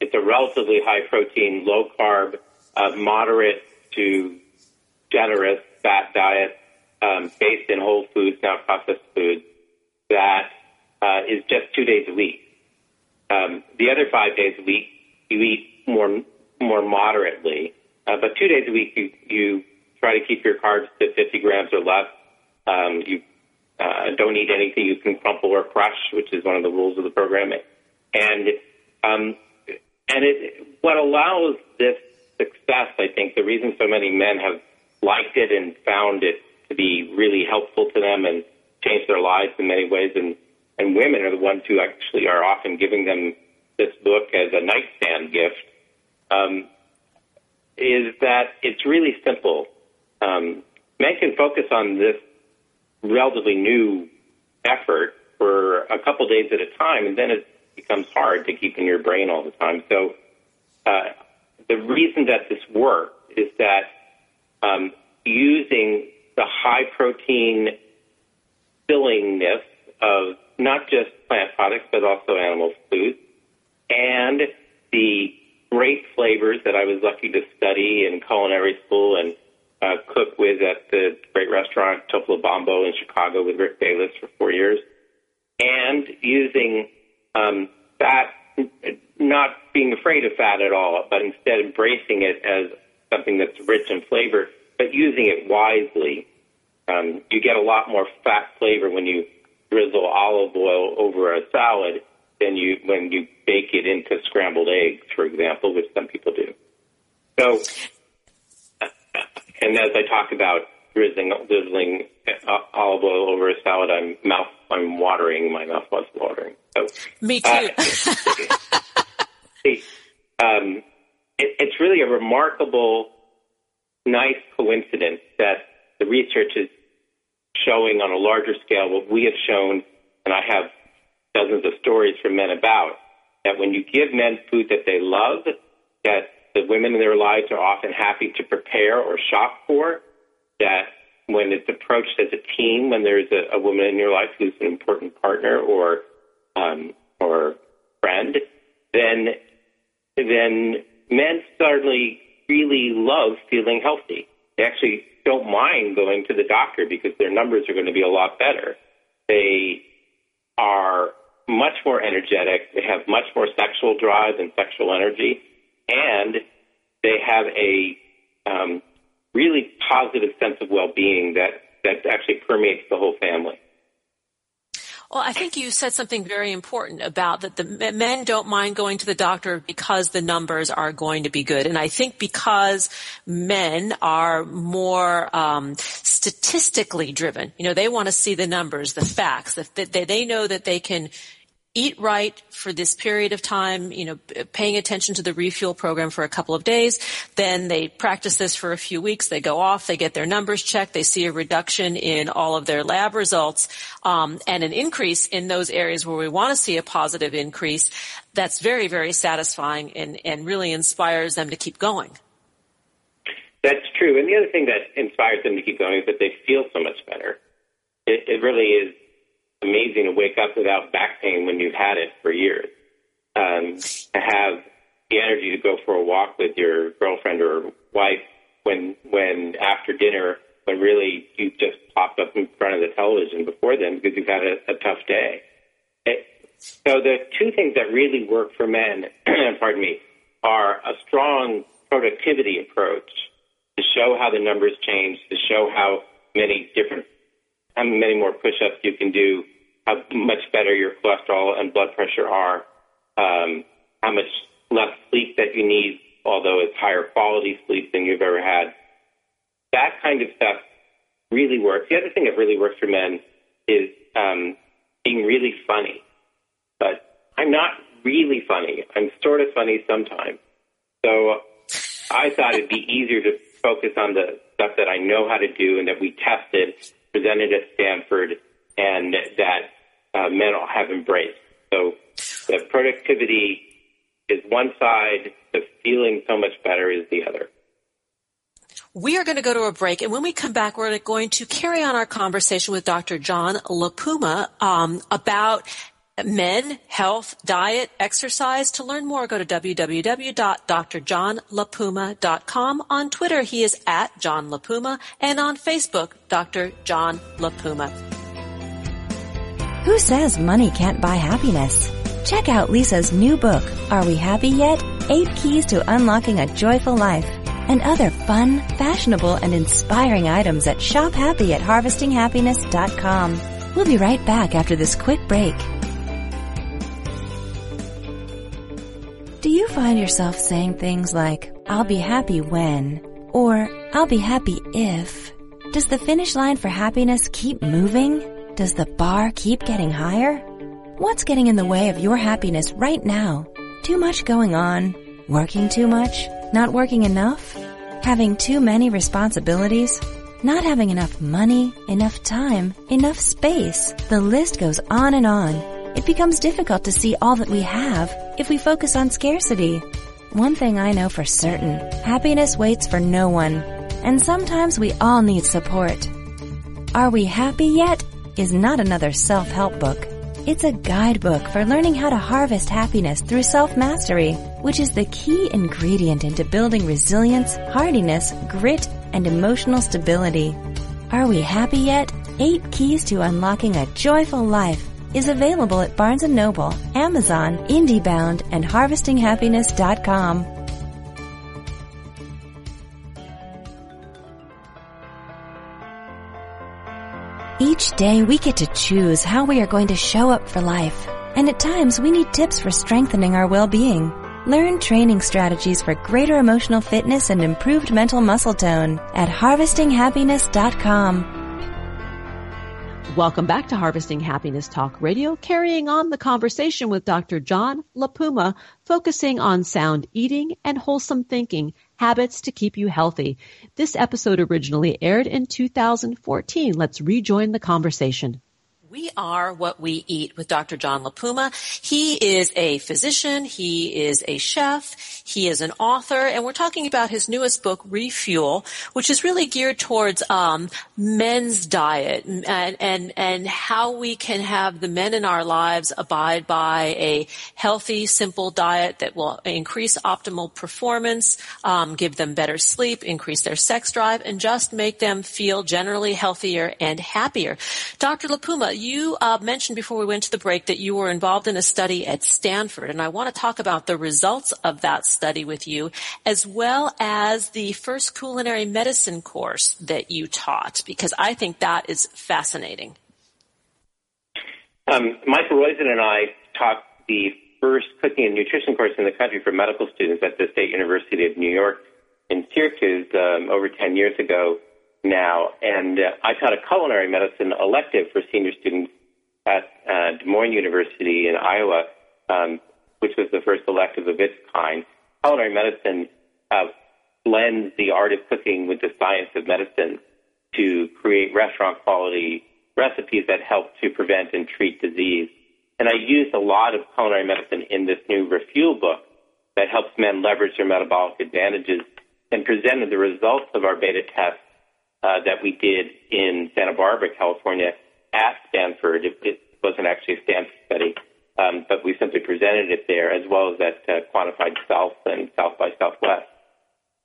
It's a relatively high protein, low carb, uh, moderate to generous fat diet um, based in whole foods, not processed foods, that uh, is just two days a week. Um, the other five days a week, you eat more more moderately, uh, but two days a week, you, you try to keep your carbs to 50 grams or less. Um, you uh, don't eat anything you can crumple or crush, which is one of the rules of the program. And um, and it, what allows this success, I think, the reason so many men have liked it and found it to be really helpful to them and changed their lives in many ways, and and women are the ones who actually are often giving them this book as a nightstand gift, um, is that it's really simple. Um, men can focus on this relatively new effort for a couple days at a time, and then it becomes hard to keep in your brain all the time. So uh, the reason that this works is that um, using the high protein fillingness of not just plant products but also animal foods and the great flavors that I was lucky to study in culinary school and uh, cook with at the great restaurant Topolobampo in Chicago with Rick Bayless for four years, and using um, fat, not being afraid of fat at all, but instead embracing it as something that's rich in flavor, but using it wisely. Um, you get a lot more fat flavor when you drizzle olive oil over a salad than you when you bake it into scrambled eggs, for example, which some people do. So and as I talk about drizzling, drizzling uh, olive oil over a salad, I'm mouth, I'm watering. My mouth was watering. So, Me too. Uh, see, um, it, it's really a remarkable, nice coincidence that the research is showing on a larger scale what we have shown, and I have dozens of stories from men about that when you give men food that they love, that the women in their lives are often happy to prepare or shop for. That when it's approached as a team, when there's a, a woman in your life who's an important partner or um, or friend, then then men suddenly really love feeling healthy. They actually don't mind going to the doctor because their numbers are going to be a lot better. They are much more energetic. They have much more sexual drive and sexual energy and they have a um, really positive sense of well-being that that actually permeates the whole family. Well, I think you said something very important about that the men don't mind going to the doctor because the numbers are going to be good. And I think because men are more um, statistically driven, you know, they want to see the numbers, the facts, that they, they know that they can eat right for this period of time, you know, paying attention to the refuel program for a couple of days. Then they practice this for a few weeks. They go off, they get their numbers checked, they see a reduction in all of their lab results, um, and an increase in those areas where we want to see a positive increase. That's very, very satisfying and, and really inspires them to keep going. That's true. And the other thing that inspires them to keep going is that they feel so much better. It, it really is amazing to wake up without back pain when you've had it for years. Um, to have the energy to go for a walk with your girlfriend or wife when when after dinner when really you just popped up in front of the television before then because you've had a, a tough day. It, so the two things that really work for men, pardon me, are a strong productivity approach to show how the numbers change, to show how many different, how many more push-ups you can do, how much better your cholesterol and blood pressure are, um, how much less sleep that you need, although it's higher quality sleep than you've ever had. That kind of stuff really works. The other thing that really works for men is um, being really funny. But I'm not really funny. I'm sort of funny sometimes. So I thought it'd be easier to focus on the stuff that I know how to do and that we tested, presented at Stanford, and that uh, men have embraced. So the productivity is one side, the feeling so much better is the other. We are going to go to a break, and when we come back, we're going to carry on our conversation with Dr. John LaPuma um, about men, health, diet, exercise. To learn more, go to www.drjohnlapuma.com. On Twitter, he is at John LaPuma, and on Facebook, Dr. John LaPuma. Who says money can't buy happiness? Check out Lisa's new book, Are We Happy Yet? Eight Keys to Unlocking a Joyful Life, and other fun, fashionable, and inspiring items at shophappy at harvestinghappiness.com. We'll be right back after this quick break. Do you find yourself saying things like, I'll be happy when, or I'll be happy if? Does the finish line for happiness keep moving? Does the bar keep getting higher? What's getting in the way of your happiness right now? Too much going on? Working too much? Not working enough? Having too many responsibilities? Not having enough money, enough time, enough space? The list goes on and on. It becomes difficult to see all that we have if we focus on scarcity. One thing I know for certain, happiness waits for no one. And sometimes we all need support. Are We Happy Yet? Is not another self-help book. It's a guidebook for learning how to harvest happiness through self-mastery, which is the key ingredient into building resilience, hardiness, grit, and emotional stability. Are we happy yet? Eight Keys to Unlocking a Joyful Life is available at Barnes & Noble, Amazon, IndieBound, and HarvestingHappiness.com. day we get to choose how we are going to show up for life. And at times we need tips for strengthening our well-being. Learn training strategies for greater emotional fitness and improved mental muscle tone at harvestinghappiness.com. Welcome back to Harvesting Happiness Talk Radio, carrying on the conversation with Dr. John LaPuma, focusing on sound eating and wholesome thinking habits to keep you healthy. This episode originally aired in 2014. Let's rejoin the conversation. We are what we eat with Dr. John LaPuma. He is a physician. He is a chef. He is an author, and we're talking about his newest book, Refuel, which is really geared towards um, men's diet and and and how we can have the men in our lives abide by a healthy, simple diet that will increase optimal performance, um, give them better sleep, increase their sex drive, and just make them feel generally healthier and happier. Dr. LaPuma, you uh, mentioned before we went to the break that you were involved in a study at Stanford, and I want to talk about the results of that study with you, as well as the first culinary medicine course that you taught, because I think that is fascinating. Um, Michael Roizen and I taught the first cooking and nutrition course in the country for medical students at the State University of New York in Syracuse um, over 10 years ago now, and uh, I taught a culinary medicine elective for senior students at uh, Des Moines University in Iowa, um, which was the first elective of its kind. Culinary medicine uh, blends the art of cooking with the science of medicine to create restaurant quality recipes that help to prevent and treat disease. And I used a lot of culinary medicine in this new Refuel book that helps men leverage their metabolic advantages and presented the results of our beta test uh, that we did in Santa Barbara, California, at Stanford. It, it wasn't actually a Stanford study, um, but we simply presented it there as well as at uh, Quantified Self and South by Southwest.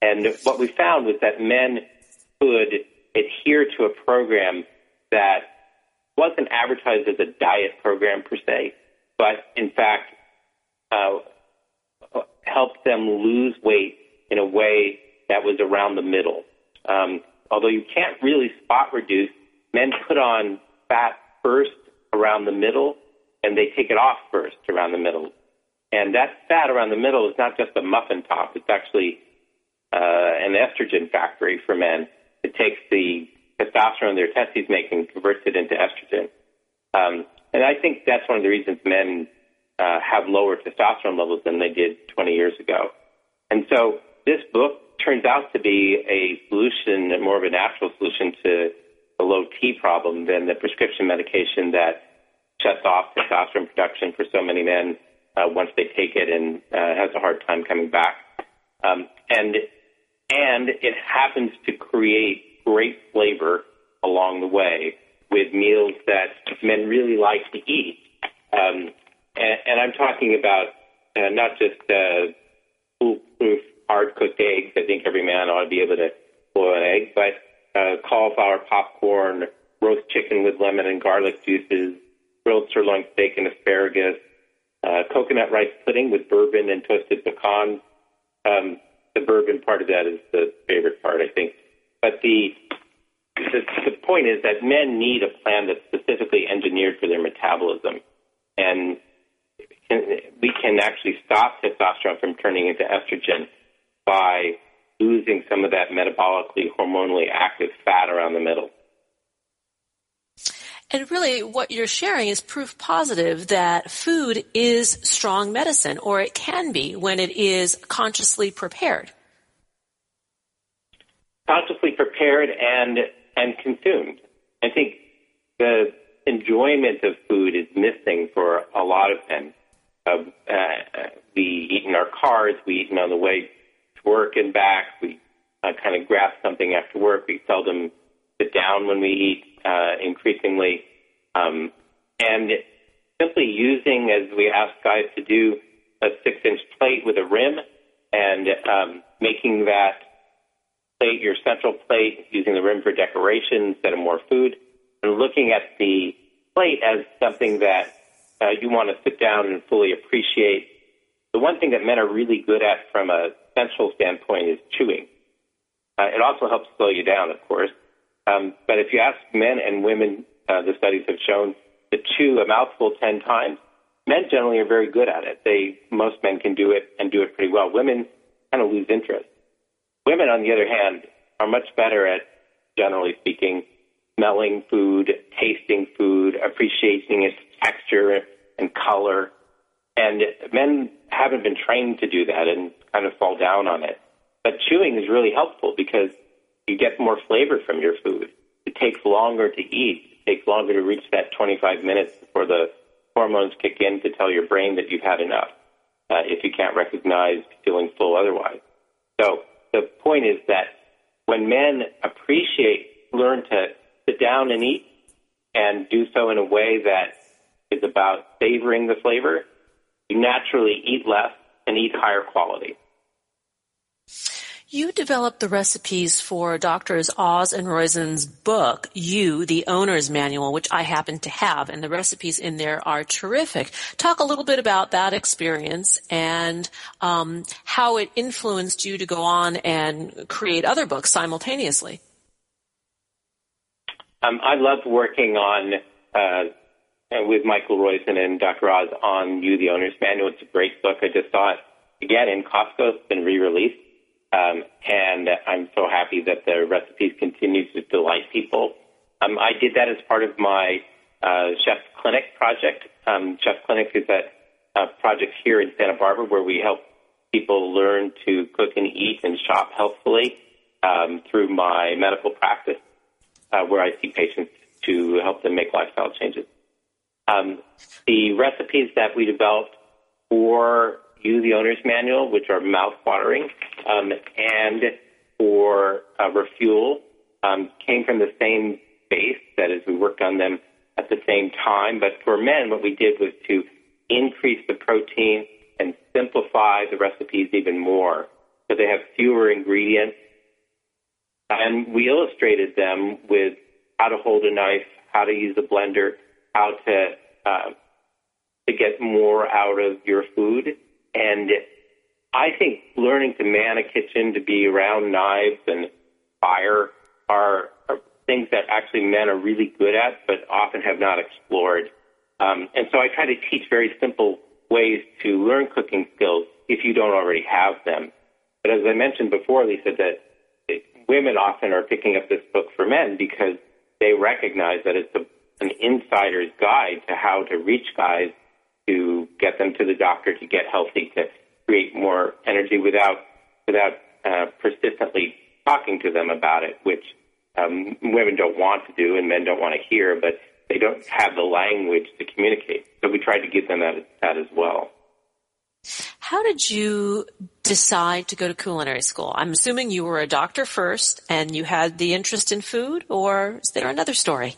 And what we found was that men could adhere to a program that wasn't advertised as a diet program per se, but in fact uh, helped them lose weight in a way that was around the middle. Um, although you can't really spot reduce, men put on fat first around the middle and they take it off first around the middle. And that fat around the middle is not just a muffin top, it's actually uh, an estrogen factory for men. It takes the testosterone their testes make and converts it into estrogen. Um, and I think that's one of the reasons men uh, have lower testosterone levels than they did 20 years ago. And so this book turns out to be a solution, more of a natural solution to the low T problem than the prescription medication that shuts off testosterone production for so many men uh, once they take it and uh, has a hard time coming back. Um, and and it happens to create great flavor along the way with meals that men really like to eat. Um, and, and I'm talking about uh, not just uh, foolproof hard cooked eggs. I think every man ought to be able to boil an egg, but uh, cauliflower popcorn, roast chicken with lemon and garlic juices, grilled sirloin steak and asparagus, uh, coconut rice pudding with bourbon and toasted pecans. Um, the bourbon part of that is the favorite part, I think. But the, the the point is that men need a plan that's specifically engineered for their metabolism, and we can actually stop testosterone from turning into estrogen by losing some of that metabolically, hormonally active fat around the middle. And really, what you're sharing is proof positive that food is strong medicine, or it can be when it is consciously prepared. Consciously prepared and and consumed. I think the enjoyment of food is missing for a lot of men. Uh, uh, we eat in our cars, we eat on the way work and back, we uh, kind of grab something after work. We seldom sit down when we eat uh, increasingly. Um, and simply using, as we ask guys to do, a six inch plate with a rim and um, making that plate your central plate, using the rim for decoration instead of more food, and looking at the plate as something that uh, you want to sit down and fully appreciate. The one thing that men are really good at from a sensual standpoint is chewing. Uh, it also helps slow you down, of course. Um, but if you ask men and women, uh, the studies have shown to chew a mouthful 10 times, men generally are very good at it. They, most men can do it and do it pretty well. Women kind of lose interest. Women, on the other hand, are much better at, generally speaking, smelling food, tasting food, appreciating its texture and color. And men haven't been trained to do that and kind of fall down on it. But chewing is really helpful because you get more flavor from your food. It takes longer to eat. It takes longer to reach that 25 minutes before the hormones kick in to tell your brain that you've had enough. Uh, if you can't recognize feeling full otherwise. So the point is that when men appreciate, learn to sit down and eat and do so in a way that is about savoring the flavor, you naturally eat less and eat higher quality. You developed the recipes for Doctors Oz and Roizen's book, You, the Owner's Manual, which I happen to have, and the recipes in there are terrific. Talk a little bit about that experience and um, how it influenced you to go on and create other books simultaneously. Um, I loved working on uh, with Michael Roizen and Dr. Oz on You, the Owner's Manual. It's a great book. I just saw it again in Costco. It's been re-released. Um, and I'm so happy that the recipes continue to delight people. Um, I did that as part of my uh, Chef Clinic project. Um, Chef Clinic is a, a project here in Santa Barbara where we help people learn to cook and eat and shop healthfully um, through my medical practice, uh, where I see patients to help them make lifestyle changes. Um, the recipes that we developed for you, the owner's manual, which are mouth-watering, um, and for uh, refuel um, came from the same base. That is, we worked on them at the same time. But for men, what we did was to increase the protein and simplify the recipes even more so they have fewer ingredients. And we illustrated them with how to hold a knife, how to use a blender, how to uh, to get more out of your food. And I think learning to man a kitchen, to be around knives and fire, are, are things that actually men are really good at, but often have not explored. Um, and so I try to teach very simple ways to learn cooking skills if you don't already have them. But as I mentioned before, Lisa, that it, women often are picking up this book for men because they recognize that it's a, an insider's guide to how to reach guys to get them to the doctor to get healthy, to create more energy without without uh, persistently talking to them about it, which um, women don't want to do and men don't want to hear, but they don't have the language to communicate. So we tried to give them that, that as well. How did you decide to go to culinary school? I'm assuming you were a doctor first and you had the interest in food, or is there another story?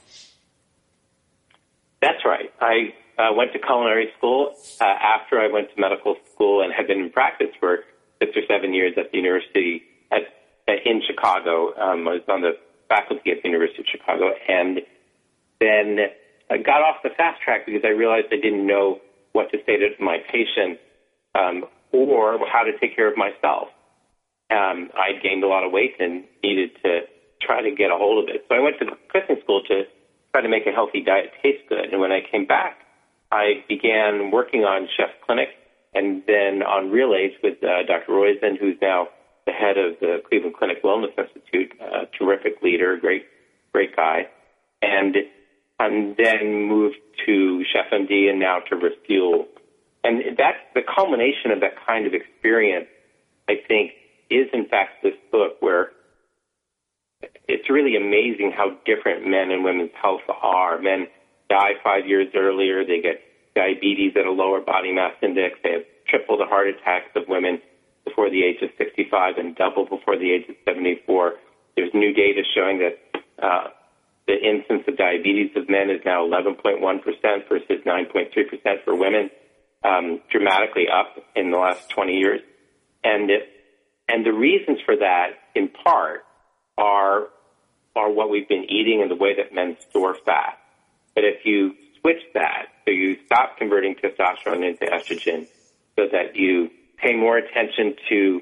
That's right. I uh, went to culinary school uh, after I went to medical school and had been in practice for six or seven years at the university at, at in Chicago. Um, I was on the faculty at the University of Chicago, and then I got off the fast track because I realized I didn't know what to say to my patients um, or how to take care of myself. Um, I gained a lot of weight and needed to try to get a hold of it. So I went to cooking school to try to make a healthy diet taste good. And when I came back, I began working on Chef Clinic and then on Real Age with uh, Dr. Roizen, who's now the head of the Cleveland Clinic Wellness Institute, a terrific leader, great, great guy. And, and then moved to Chef MD and now to Refuel. And that's the culmination of that kind of experience, I think, is in fact this book where it's really amazing how different men and women's health are. Men die five years earlier. They get diabetes at a lower body mass index. They have triple the heart attacks of women before the age of 65 and double before the age of 74. There's new data showing that uh, the incidence of diabetes of men is now 11.1% versus 9.3% for women, um, dramatically up in the last 20 years. And it, and the reasons for that, in part, are are what we've been eating and the way that men store fat. But if you switch that, so you stop converting testosterone into estrogen, so that you pay more attention to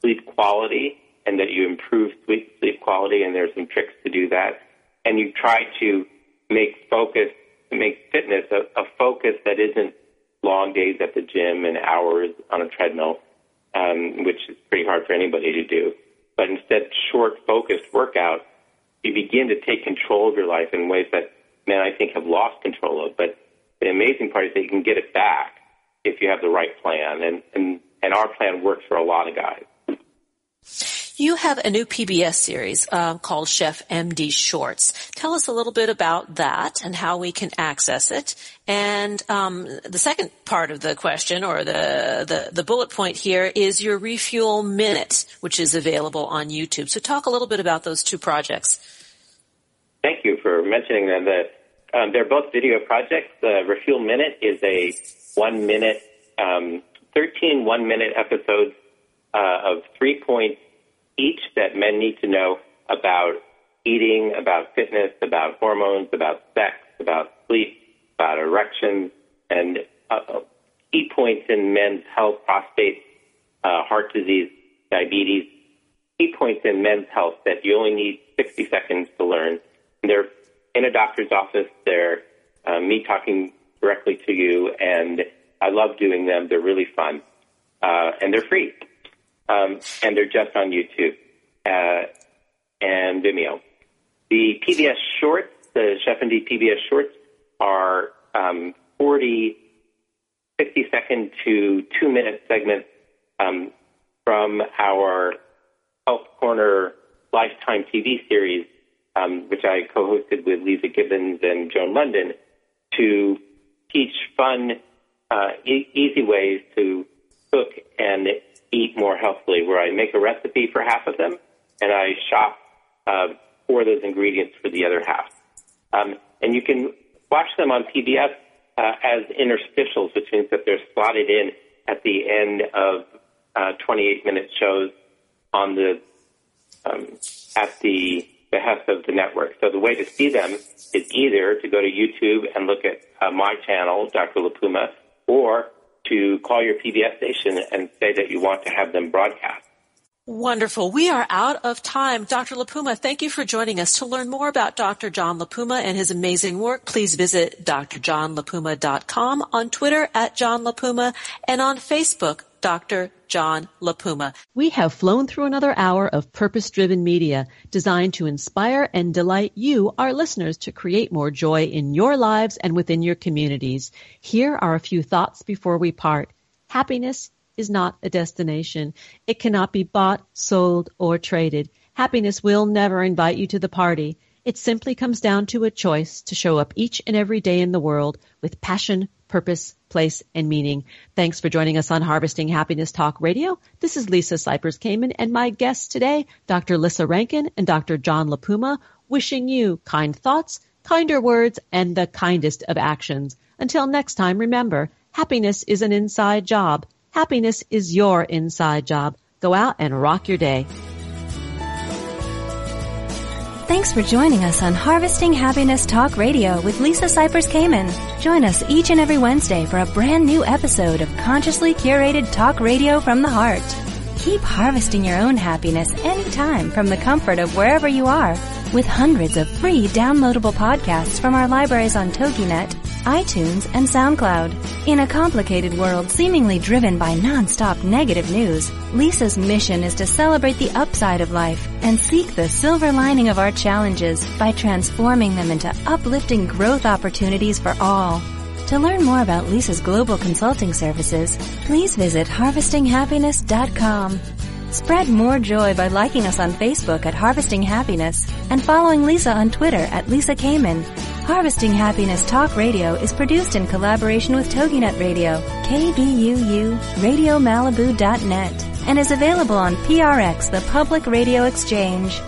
sleep quality and that you improve sleep, sleep quality, and there's some tricks to do that, and you try to make focus, make fitness a, a focus that isn't long days at the gym and hours on a treadmill, um, which is pretty hard for anybody to do. But instead, short, focused workouts, you begin to take control of your life in ways that men, I think, have lost control of. But the amazing part is that you can get it back if you have the right plan. And, and, and our plan works for a lot of guys. You have a new PBS series uh, called Chef MD Shorts. Tell us a little bit about that and how we can access it. And um, the second part of the question, or the, the, the bullet point here, is your Refuel Minute, which is available on YouTube. So talk a little bit about those two projects. Thank you mentioning them. The, um, they're both video projects. The Refuel Minute is a one minute, um, 13 one minute episodes uh, of three points each that men need to know about eating, about fitness, about hormones, about sex, about sleep, about erections, and uh, key points in men's health, prostate, uh, heart disease, diabetes, key points in men's health that you only need 60 seconds to learn. And they're in a doctor's office. They're uh, me talking directly to you, and I love doing them. They're really fun, uh, and they're free um, and they're just on YouTube uh, and Vimeo. The PBS shorts, the Chef MD PBS shorts, are um, 40, 60 second to two minute segments um, from our Health Corner Lifetime TV series, um, which I co-hosted with Leeza Gibbons and Joan Lunden, to teach fun, uh, e- easy ways to cook and eat more healthily, where I make a recipe for half of them and I shop uh, for those ingredients for the other half. Um, and you can watch them on PBS uh, as interstitials, which means that they're slotted in at the end of uh, 28 minute shows on the um, at the behest of the network. So the way to see them is either to go to YouTube and look at uh, my channel, Dr. LaPuma, or to call your PBS station and say that you want to have them broadcast. Wonderful. We are out of time. Dr. LaPuma, thank you for joining us. To learn more about Dr. John LaPuma and his amazing work, please visit drjohnlapuma.com, on Twitter at John LaPuma, and on Facebook, Dr. John LaPuma. We have flown through another hour of purpose-driven media designed to inspire and delight you, our listeners, to create more joy in your lives and within your communities. Here are a few thoughts before we part. Happiness is not a destination. It cannot be bought, sold, or traded. Happiness will never invite you to the party. It simply comes down to a choice to show up each and every day in the world with passion, purpose, place, and meaning. Thanks for joining us on Harvesting Happiness Talk Radio. This is Lisa Cypers Kamen and my guests today, Dr. Lissa Rankin and Dr. John LaPuma, wishing you kind thoughts, kinder words, and the kindest of actions. Until next time, remember, happiness is an inside job. Happiness is your inside job. Go out and rock your day. Thanks for joining us on Harvesting Happiness Talk Radio with Lisa Cypers Kamen. Join us each and every Wednesday for a brand new episode of consciously curated talk radio from the heart. Keep harvesting your own happiness anytime from the comfort of wherever you are with hundreds of free downloadable podcasts from our libraries on TogiNet, iTunes, and SoundCloud. In a complicated world seemingly driven by nonstop negative news, Lisa's mission is to celebrate the upside of life and seek the silver lining of our challenges by transforming them into uplifting growth opportunities for all. To learn more about Lisa's global consulting services, please visit harvestinghappiness.com. Spread more joy by liking us on Facebook at Harvesting Happiness and following Lisa on Twitter at Lisa Kamen. Harvesting Happiness Talk Radio is produced in collaboration with TogiNet Radio, KBUU, RadioMalibu.net, and is available on PRX, the Public Radio Exchange.